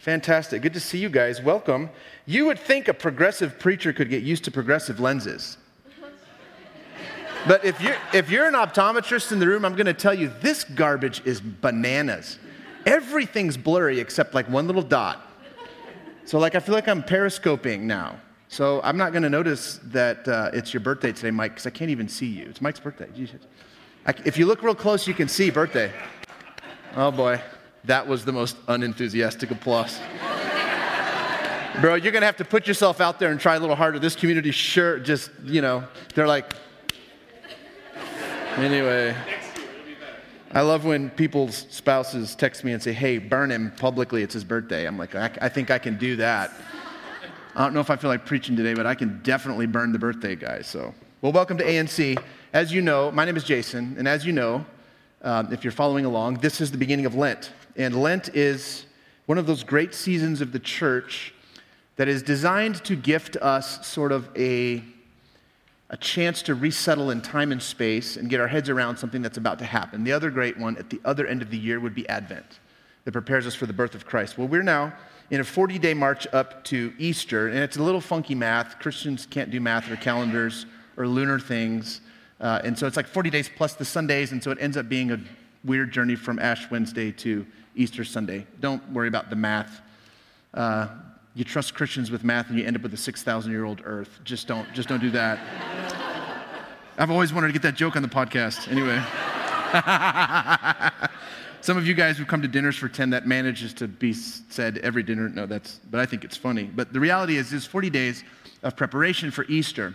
Fantastic. Good to see you guys. Welcome. You would think a progressive preacher could get used to progressive lenses. But if you're, if you're an optometrist in the room, I'm going to tell you this garbage is bananas. Everything's blurry except like one little dot. So, like, I feel like I'm periscoping now. So, I'm not going to notice that uh, it's your birthday today, Mike, because I can't even see you. It's Mike's birthday. I, if you look real close, you can see birthday. Oh, boy. That was the most unenthusiastic applause. Bro, you're to have to put yourself out there and try a little harder. This community sure just, you know, they're like, anyway. I love when people's spouses text me and say, hey, burn him publicly, it's his birthday. I'm like, I, I think I can do that. I don't know if I feel like preaching today, but I can definitely burn the birthday guy. So, well, welcome to ANC. As you know, my name is Jason, and as you know, um, if you're following along, this is the beginning of Lent. And Lent is one of those great seasons of the church that is designed to gift us sort of a, a chance to resettle in time and space and get our heads around something that's about to happen. The other great one at the other end of the year would be Advent, that prepares us for the birth of Christ. Well, we're now in a 40 day march up to Easter, and it's a little funky math. Christians can't do math or calendars or lunar things. Uh, and so it's like 40 days plus the Sundays, and so it ends up being a weird journey from Ash Wednesday to Easter Sunday. Don't worry about the math. Uh, you trust Christians with math and you end up with a 6,000 year old earth. Just don't, just don't do that. I've always wanted to get that joke on the podcast. Anyway. Some of you guys who come to dinners for 10, that manages to be said every dinner. No, that's, but I think it's funny. But the reality is, there's 40 days of preparation for Easter.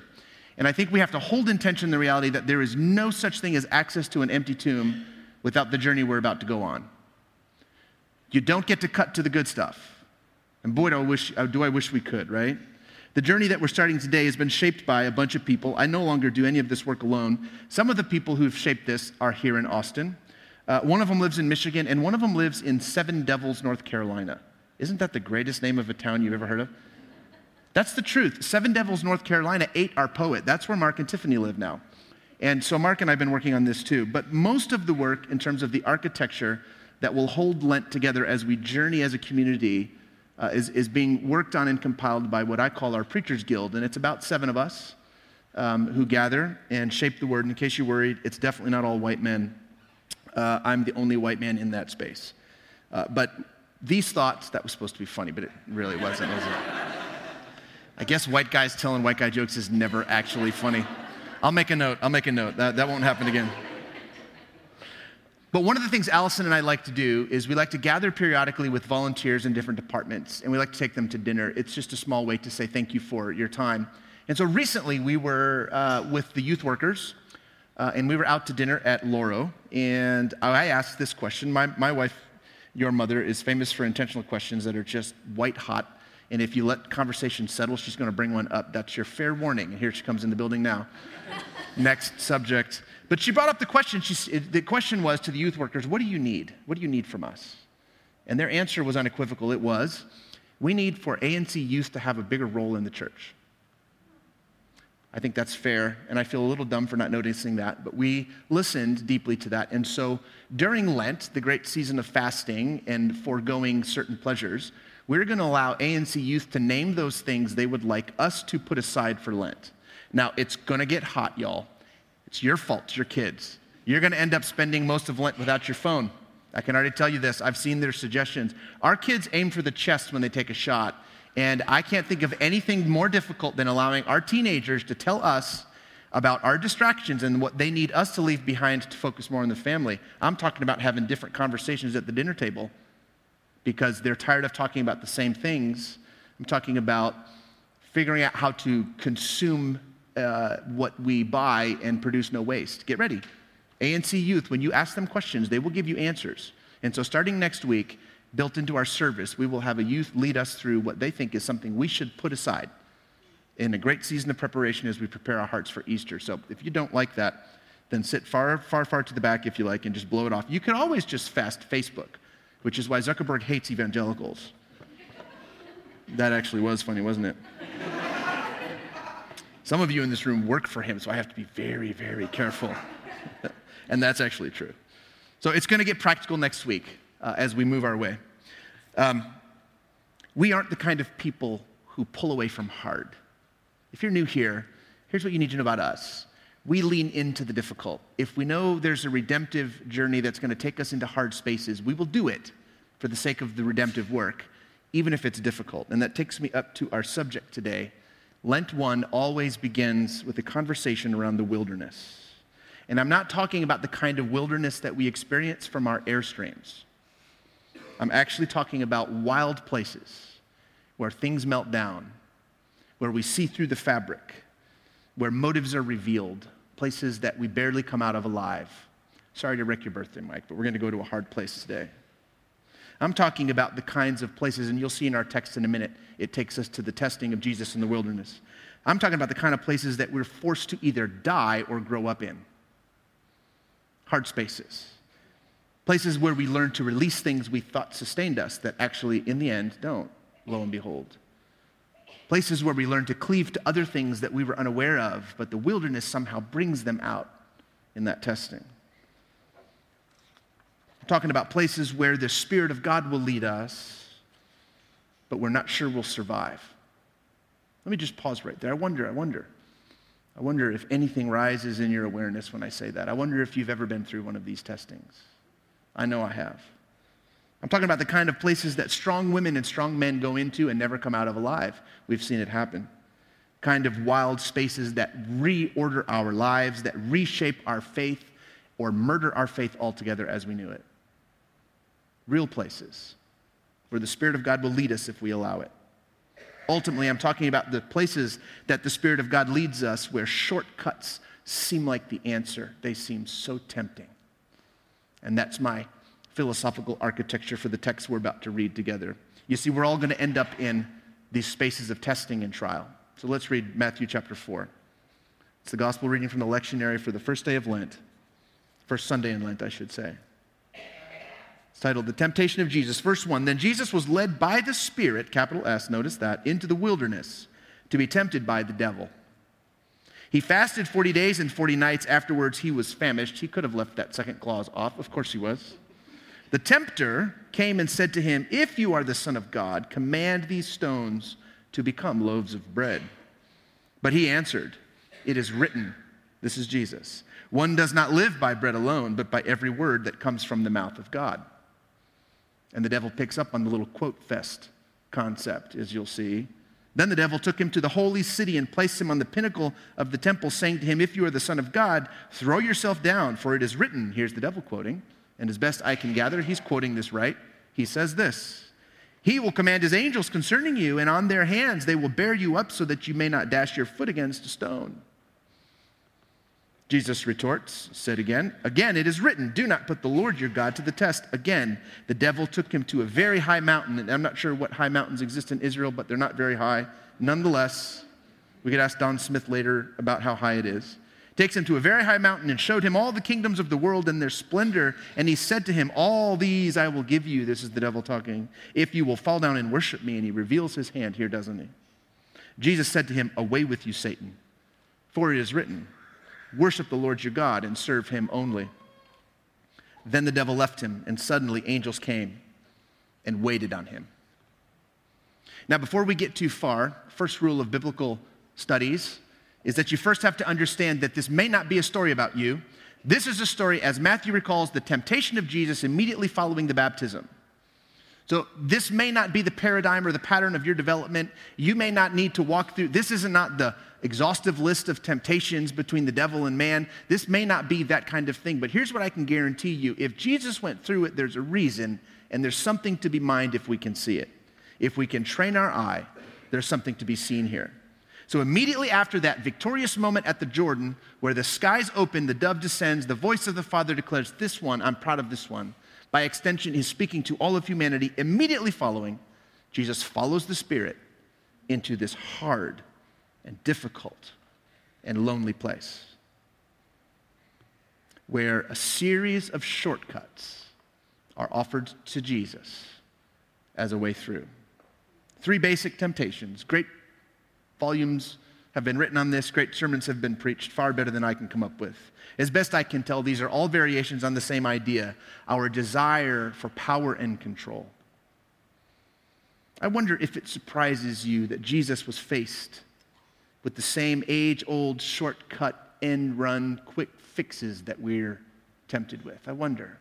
And I think we have to hold in tension the reality that there is no such thing as access to an empty tomb without the journey we're about to go on. You don't get to cut to the good stuff. And boy, do I wish, uh, do I wish we could, right? The journey that we're starting today has been shaped by a bunch of people. I no longer do any of this work alone. Some of the people who've shaped this are here in Austin. Uh, one of them lives in Michigan, and one of them lives in Seven Devils, North Carolina. Isn't that the greatest name of a town you've ever heard of? That's the truth. Seven Devils, North Carolina ate our poet. That's where Mark and Tiffany live now. And so Mark and I have been working on this too. But most of the work in terms of the architecture that will hold Lent together as we journey as a community uh, is, is being worked on and compiled by what I call our Preachers Guild. And it's about seven of us um, who gather and shape the word. And in case you're worried, it's definitely not all white men. Uh, I'm the only white man in that space. Uh, but these thoughts, that was supposed to be funny, but it really wasn't, was it? I guess white guys telling white guy jokes is never actually funny. I'll make a note. I'll make a note. That, that won't happen again. But one of the things Allison and I like to do is we like to gather periodically with volunteers in different departments, and we like to take them to dinner. It's just a small way to say thank you for your time. And so recently we were uh, with the youth workers, uh, and we were out to dinner at Loro, and I asked this question. My, my wife, your mother, is famous for intentional questions that are just white hot. And if you let conversation settle, she's going to bring one up. That's your fair warning. And here she comes in the building now. Next subject. But she brought up the question. She, the question was to the youth workers, What do you need? What do you need from us? And their answer was unequivocal. It was, We need for ANC youth to have a bigger role in the church. I think that's fair, and I feel a little dumb for not noticing that, but we listened deeply to that. And so during Lent, the great season of fasting and foregoing certain pleasures, we're going to allow ANC youth to name those things they would like us to put aside for Lent. Now, it's going to get hot, y'all. It's your fault, your kids. You're going to end up spending most of Lent without your phone. I can already tell you this. I've seen their suggestions. Our kids aim for the chest when they take a shot. And I can't think of anything more difficult than allowing our teenagers to tell us about our distractions and what they need us to leave behind to focus more on the family. I'm talking about having different conversations at the dinner table because they're tired of talking about the same things. I'm talking about figuring out how to consume uh, what we buy and produce no waste. Get ready. ANC Youth, when you ask them questions, they will give you answers. And so, starting next week, built into our service, we will have a youth lead us through what they think is something we should put aside in a great season of preparation as we prepare our hearts for Easter. So, if you don't like that, then sit far, far, far to the back if you like and just blow it off. You can always just fast Facebook, which is why Zuckerberg hates evangelicals. That actually was funny, wasn't it? Some of you in this room work for him, so I have to be very, very careful. and that's actually true. So it's going to get practical next week uh, as we move our way. Um, We aren't the kind of people who pull away from hard. If you're new here, here's what you need to know about us. We lean into the difficult. If we know there's a redemptive journey that's going to take us into hard spaces, we will do it for the sake of the redemptive work, even if it's difficult. And that takes me up to our subject today. Lent 1 always begins with a conversation around the wilderness. And I'm not talking about the kind of wilderness that we experience from our airstreams. I'm actually talking about wild places where things melt down, where we see through the fabric, where motives are revealed, places that we barely come out of alive. Sorry to wreck your birthday, Mike, but we're going to go to a hard place today. I'm talking about the kinds of places, and you'll see in our text in a minute, it takes us to the testing of Jesus in the wilderness. I'm talking about the kind of places that we're forced to either die or grow up in hard spaces. Places where we learn to release things we thought sustained us that actually, in the end, don't, lo and behold. Places where we learn to cleave to other things that we were unaware of, but the wilderness somehow brings them out in that testing. I'm talking about places where the Spirit of God will lead us, but we're not sure we'll survive. Let me just pause right there. I wonder, I wonder. I wonder if anything rises in your awareness when I say that. I wonder if you've ever been through one of these testings. I know I have. I'm talking about the kind of places that strong women and strong men go into and never come out of alive. We've seen it happen. Kind of wild spaces that reorder our lives, that reshape our faith, or murder our faith altogether as we knew it. Real places where the Spirit of God will lead us if we allow it. Ultimately, I'm talking about the places that the Spirit of God leads us where shortcuts seem like the answer. They seem so tempting. And that's my philosophical architecture for the text we're about to read together. You see, we're all going to end up in these spaces of testing and trial. So let's read Matthew chapter 4. It's the gospel reading from the lectionary for the first day of Lent, first Sunday in Lent, I should say. It's titled The Temptation of Jesus. Verse 1 Then Jesus was led by the Spirit, capital S, notice that, into the wilderness to be tempted by the devil. He fasted 40 days and 40 nights. Afterwards, he was famished. He could have left that second clause off. Of course, he was. The tempter came and said to him, If you are the Son of God, command these stones to become loaves of bread. But he answered, It is written, this is Jesus, one does not live by bread alone, but by every word that comes from the mouth of God. And the devil picks up on the little quote fest concept, as you'll see. Then the devil took him to the holy city and placed him on the pinnacle of the temple, saying to him, If you are the Son of God, throw yourself down, for it is written. Here's the devil quoting. And as best I can gather, he's quoting this right. He says this He will command his angels concerning you, and on their hands they will bear you up so that you may not dash your foot against a stone. Jesus retorts, said again, Again, it is written, do not put the Lord your God to the test. Again, the devil took him to a very high mountain. And I'm not sure what high mountains exist in Israel, but they're not very high. Nonetheless, we could ask Don Smith later about how high it is. Takes him to a very high mountain and showed him all the kingdoms of the world and their splendor. And he said to him, All these I will give you. This is the devil talking, if you will fall down and worship me. And he reveals his hand here, doesn't he? Jesus said to him, Away with you, Satan, for it is written, Worship the Lord your God and serve him only. Then the devil left him, and suddenly angels came and waited on him. Now, before we get too far, first rule of biblical studies is that you first have to understand that this may not be a story about you. This is a story, as Matthew recalls, the temptation of Jesus immediately following the baptism. So, this may not be the paradigm or the pattern of your development. You may not need to walk through. This is not the exhaustive list of temptations between the devil and man. This may not be that kind of thing, but here's what I can guarantee you. If Jesus went through it, there's a reason, and there's something to be mined if we can see it. If we can train our eye, there's something to be seen here. So, immediately after that victorious moment at the Jordan, where the skies open, the dove descends, the voice of the Father declares, This one, I'm proud of this one. By extension, he's speaking to all of humanity. Immediately following, Jesus follows the Spirit into this hard and difficult and lonely place where a series of shortcuts are offered to Jesus as a way through. Three basic temptations. Great volumes have been written on this, great sermons have been preached, far better than I can come up with. As best I can tell, these are all variations on the same idea our desire for power and control. I wonder if it surprises you that Jesus was faced with the same age old shortcut, end run, quick fixes that we're tempted with. I wonder.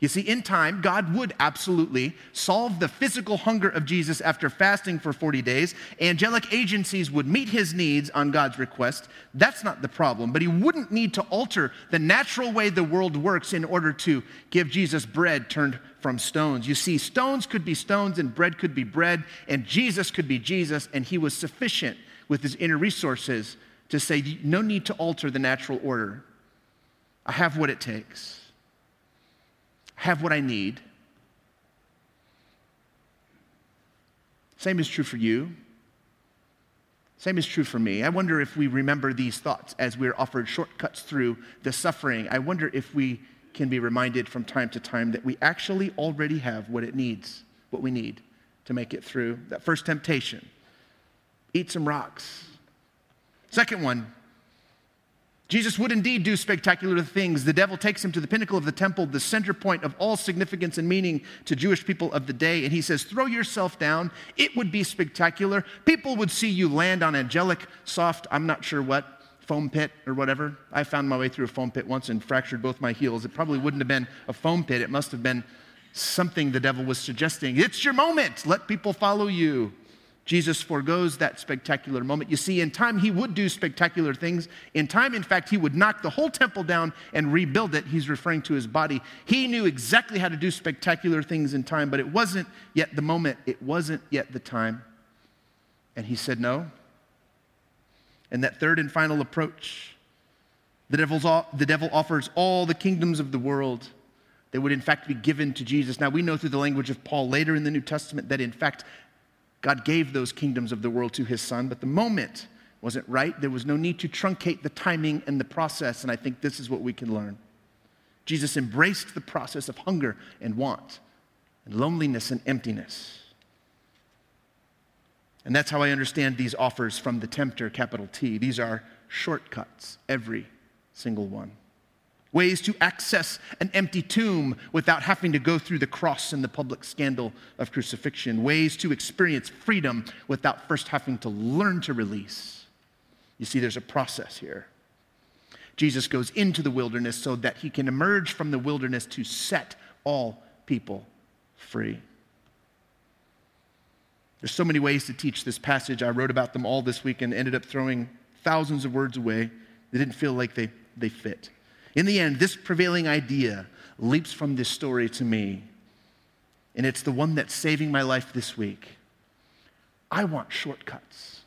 You see, in time, God would absolutely solve the physical hunger of Jesus after fasting for 40 days. Angelic agencies would meet his needs on God's request. That's not the problem. But he wouldn't need to alter the natural way the world works in order to give Jesus bread turned from stones. You see, stones could be stones and bread could be bread, and Jesus could be Jesus, and he was sufficient with his inner resources to say, no need to alter the natural order. I have what it takes have what I need. Same is true for you. Same is true for me. I wonder if we remember these thoughts as we're offered shortcuts through the suffering. I wonder if we can be reminded from time to time that we actually already have what it needs, what we need to make it through that first temptation. Eat some rocks. Second one, Jesus would indeed do spectacular things. The devil takes him to the pinnacle of the temple, the center point of all significance and meaning to Jewish people of the day, and he says, Throw yourself down. It would be spectacular. People would see you land on angelic, soft, I'm not sure what, foam pit or whatever. I found my way through a foam pit once and fractured both my heels. It probably wouldn't have been a foam pit, it must have been something the devil was suggesting. It's your moment. Let people follow you. Jesus foregoes that spectacular moment. You see, in time, he would do spectacular things. In time, in fact, he would knock the whole temple down and rebuild it. He's referring to his body. He knew exactly how to do spectacular things in time, but it wasn't yet the moment, it wasn't yet the time. And he said no. And that third and final approach, the, devil's, the devil offers all the kingdoms of the world that would in fact be given to Jesus. Now, we know through the language of Paul later in the New Testament that in fact God gave those kingdoms of the world to his son, but the moment wasn't right. There was no need to truncate the timing and the process, and I think this is what we can learn. Jesus embraced the process of hunger and want, and loneliness and emptiness. And that's how I understand these offers from the tempter, capital T. These are shortcuts, every single one ways to access an empty tomb without having to go through the cross and the public scandal of crucifixion, ways to experience freedom without first having to learn to release. You see, there's a process here. Jesus goes into the wilderness so that he can emerge from the wilderness to set all people free. There's so many ways to teach this passage. I wrote about them all this week and ended up throwing thousands of words away. They didn't feel like they, they fit. In the end, this prevailing idea leaps from this story to me, and it's the one that's saving my life this week. I want shortcuts.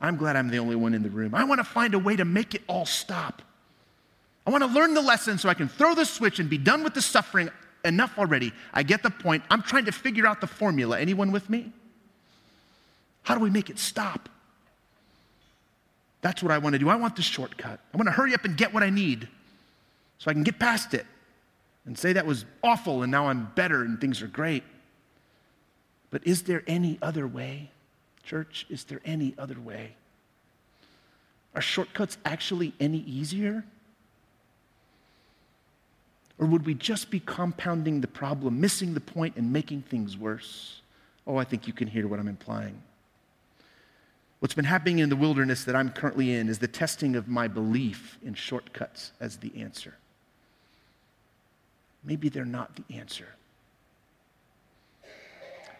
I'm glad I'm the only one in the room. I want to find a way to make it all stop. I want to learn the lesson so I can throw the switch and be done with the suffering. Enough already. I get the point. I'm trying to figure out the formula. Anyone with me? How do we make it stop? That's what I want to do. I want the shortcut. I want to hurry up and get what I need so I can get past it and say that was awful and now I'm better and things are great. But is there any other way? Church, is there any other way? Are shortcuts actually any easier? Or would we just be compounding the problem, missing the point, and making things worse? Oh, I think you can hear what I'm implying. What's been happening in the wilderness that I'm currently in is the testing of my belief in shortcuts as the answer maybe they're not the answer.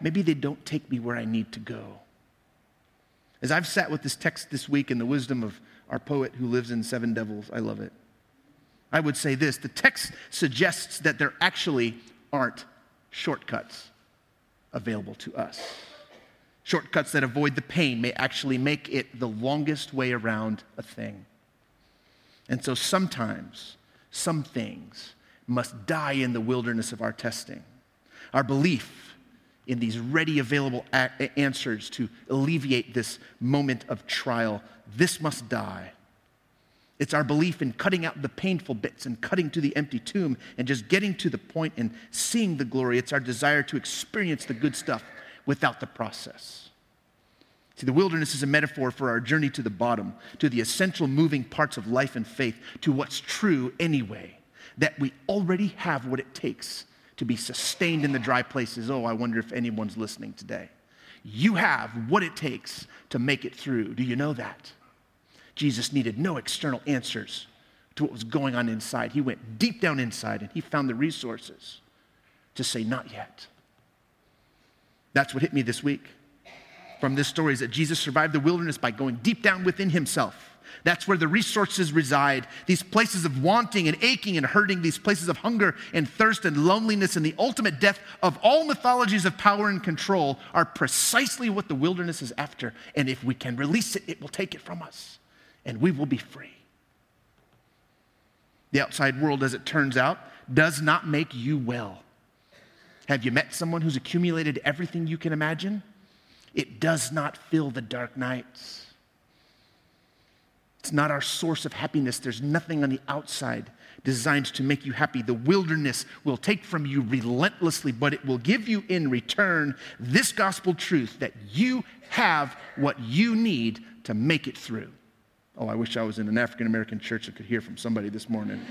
Maybe they don't take me where I need to go. As I've sat with this text this week in the wisdom of our poet who lives in Seven Devils, I love it. I would say this the text suggests that there actually aren't shortcuts available to us. Shortcuts that avoid the pain may actually make it the longest way around a thing. And so sometimes, some things must die in the wilderness of our testing. Our belief in these ready available a- answers to alleviate this moment of trial, this must die. It's our belief in cutting out the painful bits and cutting to the empty tomb and just getting to the point and seeing the glory. It's our desire to experience the good stuff without the process. See, the wilderness is a metaphor for our journey to the bottom, to the essential moving parts of life and faith, to what's true anyway that we already have what it takes to be sustained in the dry places. Oh, I wonder if anyone's listening today. You have what it takes to make it through. Do you know that? Jesus needed no external answers to what was going on inside. He went deep down inside and he found the resources to say, Not yet. That's what hit me this week from this story is that Jesus survived the wilderness by going deep down within himself. That's where the resources reside. These places of wanting and aching and hurting, these places of hunger and thirst and loneliness and the ultimate death of all mythologies of power and control are precisely what the wilderness is after. And if we can release it, it will take it from us and we will be free. The outside world, as it turns out, does not make you well. Have you met someone who's accumulated everything you can imagine? It does not fill the dark nights. It's not our source of happiness. There's nothing on the outside designed to make you happy. The wilderness will take from you relentlessly, but it will give you in return this gospel truth that you have what you need to make it through. Oh, I wish I was in an African American church and could hear from somebody this morning.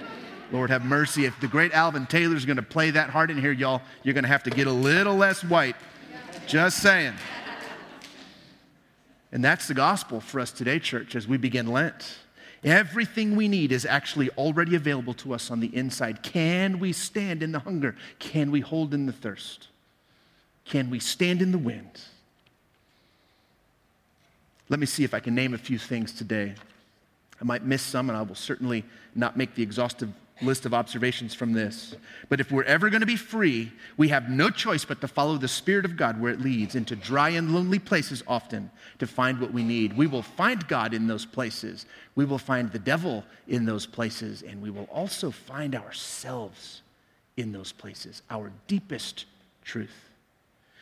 Lord have mercy. If the great Alvin Taylor's going to play that hard in here, y'all, you're going to have to get a little less white. Just saying. And that's the gospel for us today, church, as we begin Lent. Everything we need is actually already available to us on the inside. Can we stand in the hunger? Can we hold in the thirst? Can we stand in the wind? Let me see if I can name a few things today. I might miss some, and I will certainly not make the exhaustive list of observations from this. But if we're ever going to be free, we have no choice but to follow the Spirit of God where it leads into dry and lonely places often to find what we need. We will find God in those places, we will find the devil in those places, and we will also find ourselves in those places, our deepest truth.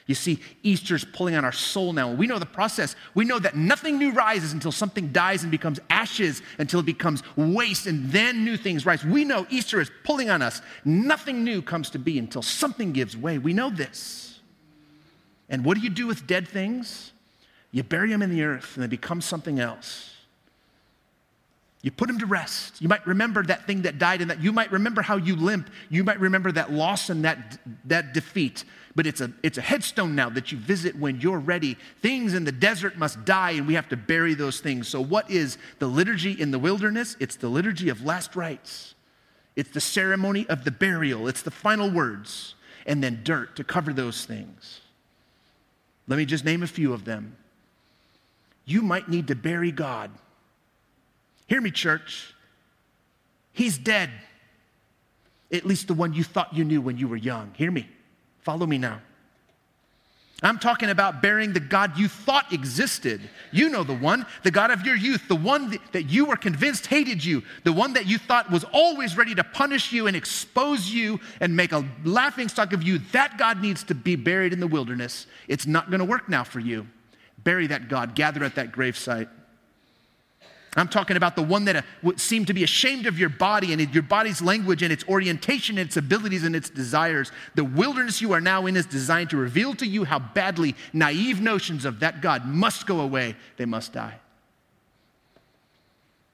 You see, Easter's pulling on our soul now. We know the process. We know that nothing new rises until something dies and becomes ashes, until it becomes waste, and then new things rise. We know Easter is pulling on us. Nothing new comes to be until something gives way. We know this. And what do you do with dead things? You bury them in the earth and they become something else. You put them to rest. You might remember that thing that died and that you might remember how you limp. You might remember that loss and that, that defeat. But it's a, it's a headstone now that you visit when you're ready. Things in the desert must die and we have to bury those things. So, what is the liturgy in the wilderness? It's the liturgy of last rites, it's the ceremony of the burial, it's the final words, and then dirt to cover those things. Let me just name a few of them. You might need to bury God Hear me, church. He's dead. At least the one you thought you knew when you were young. Hear me. Follow me now. I'm talking about burying the God you thought existed. You know the one, the God of your youth, the one that you were convinced hated you, the one that you thought was always ready to punish you and expose you and make a laughing stock of you. That God needs to be buried in the wilderness. It's not going to work now for you. Bury that God, gather at that gravesite. I'm talking about the one that uh, seemed to be ashamed of your body and your body's language and its orientation and its abilities and its desires. The wilderness you are now in is designed to reveal to you how badly naive notions of that God must go away, they must die.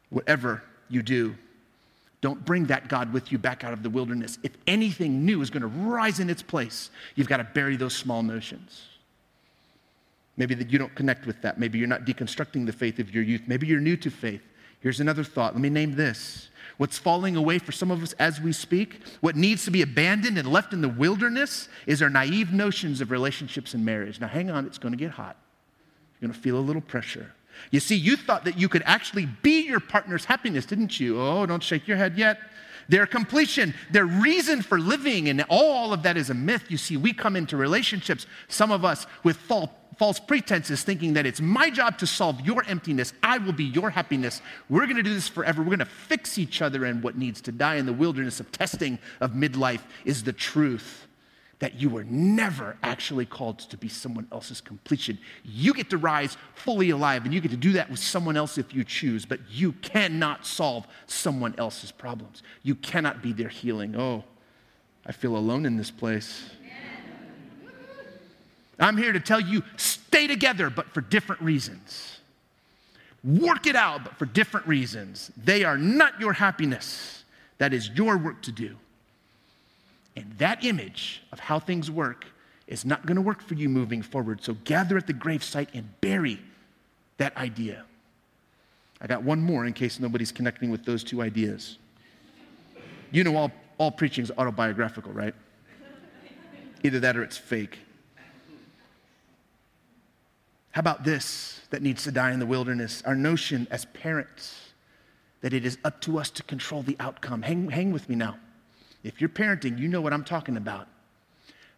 Whatever you do, don't bring that God with you back out of the wilderness. If anything new is going to rise in its place, you've got to bury those small notions. Maybe that you don't connect with that. Maybe you're not deconstructing the faith of your youth. Maybe you're new to faith. Here's another thought. Let me name this. What's falling away for some of us as we speak, what needs to be abandoned and left in the wilderness is our naive notions of relationships and marriage. Now, hang on, it's going to get hot. You're going to feel a little pressure. You see, you thought that you could actually be your partner's happiness, didn't you? Oh, don't shake your head yet. Their completion, their reason for living, and all of that is a myth. You see, we come into relationships, some of us with false false pretenses, thinking that it's my job to solve your emptiness. I will be your happiness. We're going to do this forever. We're going to fix each other, and what needs to die in the wilderness of testing of midlife is the truth that you were never actually called to be someone else's completion. You get to rise fully alive, and you get to do that with someone else if you choose, but you cannot solve someone else's problems. You cannot be their healing. Oh, I feel alone in this place. I'm here to tell you stay together, but for different reasons. Work it out, but for different reasons. They are not your happiness. That is your work to do. And that image of how things work is not going to work for you moving forward. So gather at the gravesite and bury that idea. I got one more in case nobody's connecting with those two ideas. You know, all, all preaching is autobiographical, right? Either that or it's fake. How about this that needs to die in the wilderness? Our notion as parents that it is up to us to control the outcome. Hang, hang with me now. If you're parenting, you know what I'm talking about.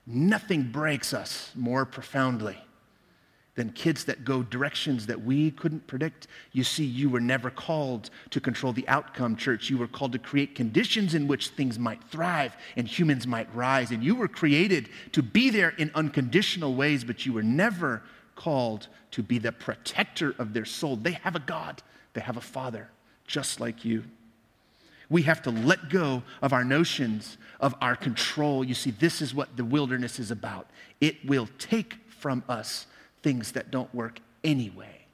Nothing breaks us more profoundly than kids that go directions that we couldn't predict. You see, you were never called to control the outcome, church. You were called to create conditions in which things might thrive and humans might rise. And you were created to be there in unconditional ways, but you were never called to be the protector of their soul. They have a God, they have a Father, just like you. We have to let go of our notions of our control. You see, this is what the wilderness is about. It will take from us things that don't work anyway.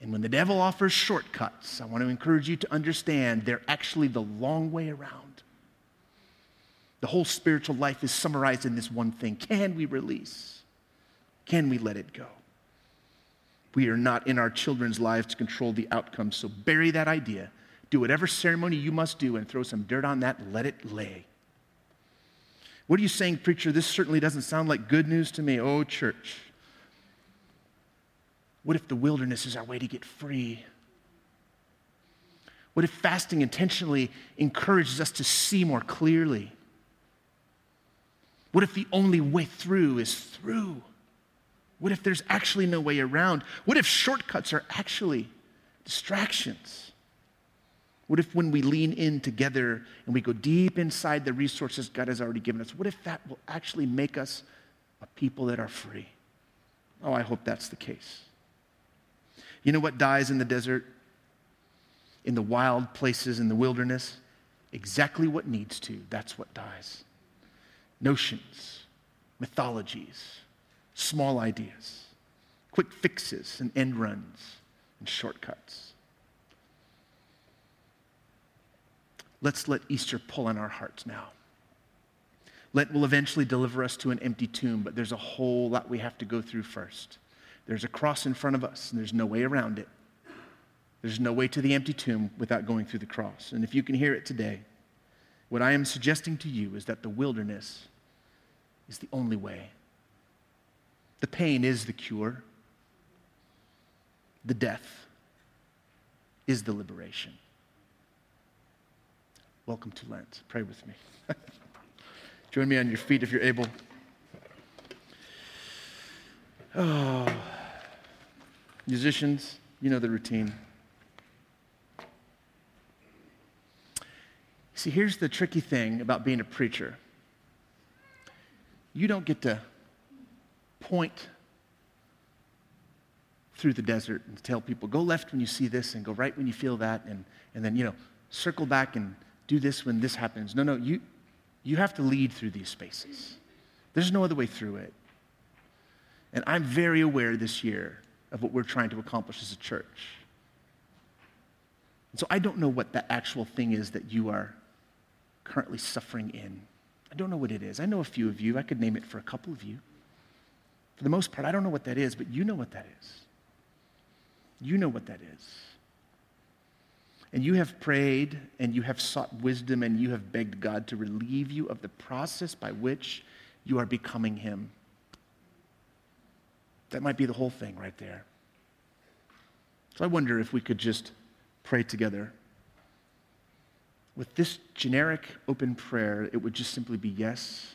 And when the devil offers shortcuts, I want to encourage you to understand they're actually the long way around. The whole spiritual life is summarized in this one thing can we release? Can we let it go? We are not in our children's lives to control the outcome, so bury that idea. Do whatever ceremony you must do and throw some dirt on that, let it lay. What are you saying, preacher? This certainly doesn't sound like good news to me. Oh, church. What if the wilderness is our way to get free? What if fasting intentionally encourages us to see more clearly? What if the only way through is through? What if there's actually no way around? What if shortcuts are actually distractions? What if when we lean in together and we go deep inside the resources God has already given us, what if that will actually make us a people that are free? Oh, I hope that's the case. You know what dies in the desert? In the wild places, in the wilderness? Exactly what needs to. That's what dies. Notions, mythologies, small ideas, quick fixes and end runs and shortcuts. Let's let Easter pull on our hearts now. Lent will eventually deliver us to an empty tomb, but there's a whole lot we have to go through first. There's a cross in front of us, and there's no way around it. There's no way to the empty tomb without going through the cross. And if you can hear it today, what I am suggesting to you is that the wilderness is the only way. The pain is the cure, the death is the liberation. Welcome to Lent. Pray with me. Join me on your feet if you're able. Oh. Musicians, you know the routine. See, here's the tricky thing about being a preacher you don't get to point through the desert and tell people, go left when you see this and go right when you feel that, and, and then, you know, circle back and do this when this happens. No, no, you, you have to lead through these spaces. There's no other way through it. And I'm very aware this year of what we're trying to accomplish as a church. And so I don't know what that actual thing is that you are currently suffering in. I don't know what it is. I know a few of you. I could name it for a couple of you. For the most part, I don't know what that is, but you know what that is. You know what that is. And you have prayed and you have sought wisdom and you have begged God to relieve you of the process by which you are becoming Him. That might be the whole thing right there. So I wonder if we could just pray together. With this generic open prayer, it would just simply be yes.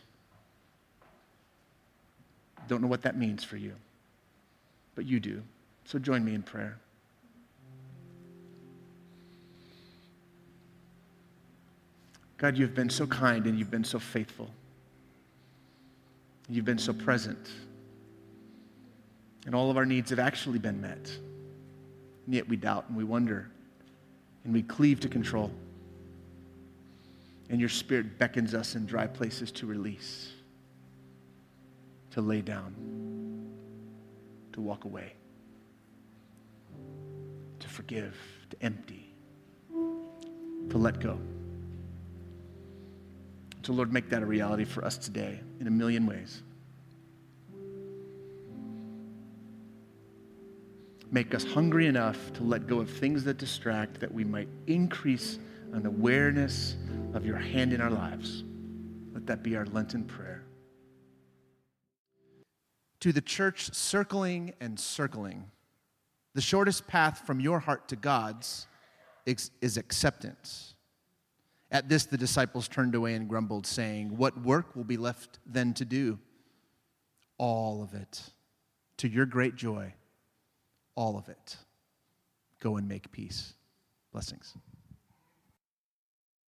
Don't know what that means for you, but you do. So join me in prayer. God, you've been so kind and you've been so faithful. You've been so present. And all of our needs have actually been met. And yet we doubt and we wonder and we cleave to control. And your spirit beckons us in dry places to release, to lay down, to walk away, to forgive, to empty, to let go. So, Lord, make that a reality for us today in a million ways. Make us hungry enough to let go of things that distract, that we might increase an awareness of your hand in our lives. Let that be our Lenten prayer. To the church circling and circling, the shortest path from your heart to God's is acceptance. At this, the disciples turned away and grumbled, saying, What work will be left then to do? All of it. To your great joy, all of it. Go and make peace. Blessings.